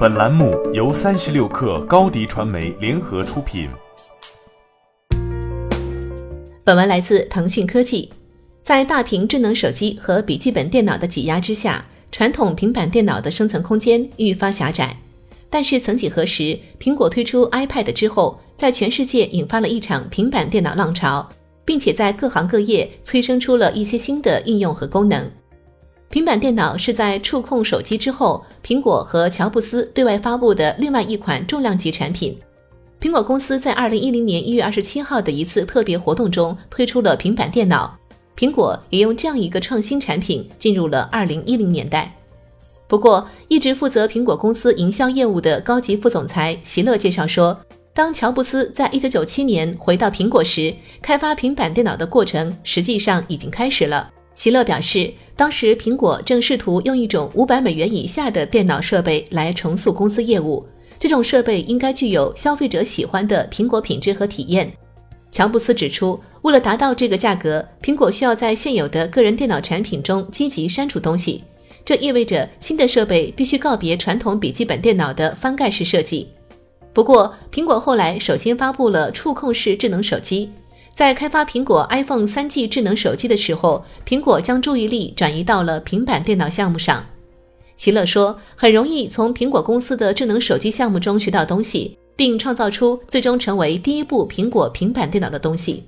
本栏目由三十六氪高低传媒联合出品。本文来自腾讯科技。在大屏智能手机和笔记本电脑的挤压之下，传统平板电脑的生存空间愈发狭窄。但是，曾几何时，苹果推出 iPad 之后，在全世界引发了一场平板电脑浪潮，并且在各行各业催生出了一些新的应用和功能。平板电脑是在触控手机之后，苹果和乔布斯对外发布的另外一款重量级产品。苹果公司在二零一零年一月二十七号的一次特别活动中推出了平板电脑，苹果也用这样一个创新产品进入了二零一零年代。不过，一直负责苹果公司营销业务的高级副总裁席勒介绍说，当乔布斯在一九九七年回到苹果时，开发平板电脑的过程实际上已经开始了。席勒表示，当时苹果正试图用一种五百美元以下的电脑设备来重塑公司业务。这种设备应该具有消费者喜欢的苹果品质和体验。乔布斯指出，为了达到这个价格，苹果需要在现有的个人电脑产品中积极删除东西。这意味着新的设备必须告别传统笔记本电脑的翻盖式设计。不过，苹果后来首先发布了触控式智能手机。在开发苹果 iPhone 三 G 智能手机的时候，苹果将注意力转移到了平板电脑项目上。席勒说：“很容易从苹果公司的智能手机项目中学到东西，并创造出最终成为第一部苹果平板电脑的东西。”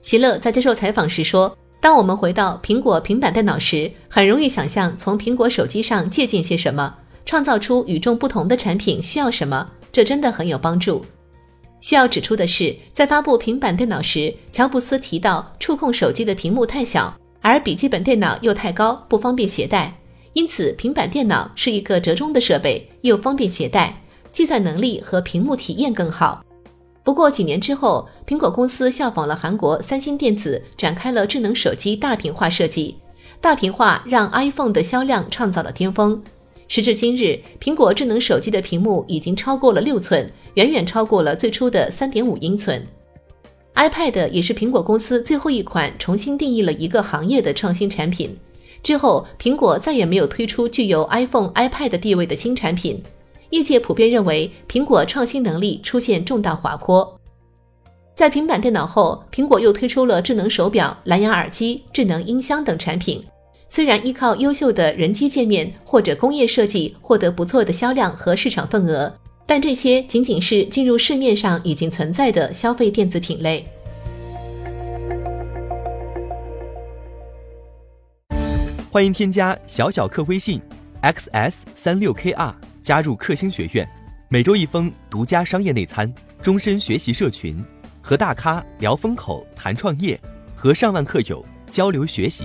席勒在接受采访时说：“当我们回到苹果平板电脑时，很容易想象从苹果手机上借鉴些什么，创造出与众不同的产品需要什么，这真的很有帮助。”需要指出的是，在发布平板电脑时，乔布斯提到触控手机的屏幕太小，而笔记本电脑又太高，不方便携带。因此，平板电脑是一个折中的设备，又方便携带，计算能力和屏幕体验更好。不过几年之后，苹果公司效仿了韩国三星电子，展开了智能手机大屏化设计。大屏化让 iPhone 的销量创造了巅峰。时至今日，苹果智能手机的屏幕已经超过了六寸。远远超过了最初的三点五英寸。iPad 也是苹果公司最后一款重新定义了一个行业的创新产品。之后，苹果再也没有推出具有 iPhone、iPad 地位的新产品。业界普遍认为，苹果创新能力出现重大滑坡。在平板电脑后，苹果又推出了智能手表、蓝牙耳机、智能音箱等产品。虽然依靠优秀的人机界面或者工业设计获得不错的销量和市场份额。但这些仅仅是进入市面上已经存在的消费电子品类。欢迎添加小小客微信，xs 三六 kr，加入克星学院，每周一封独家商业内参，终身学习社群，和大咖聊风口、谈创业，和上万客友交流学习。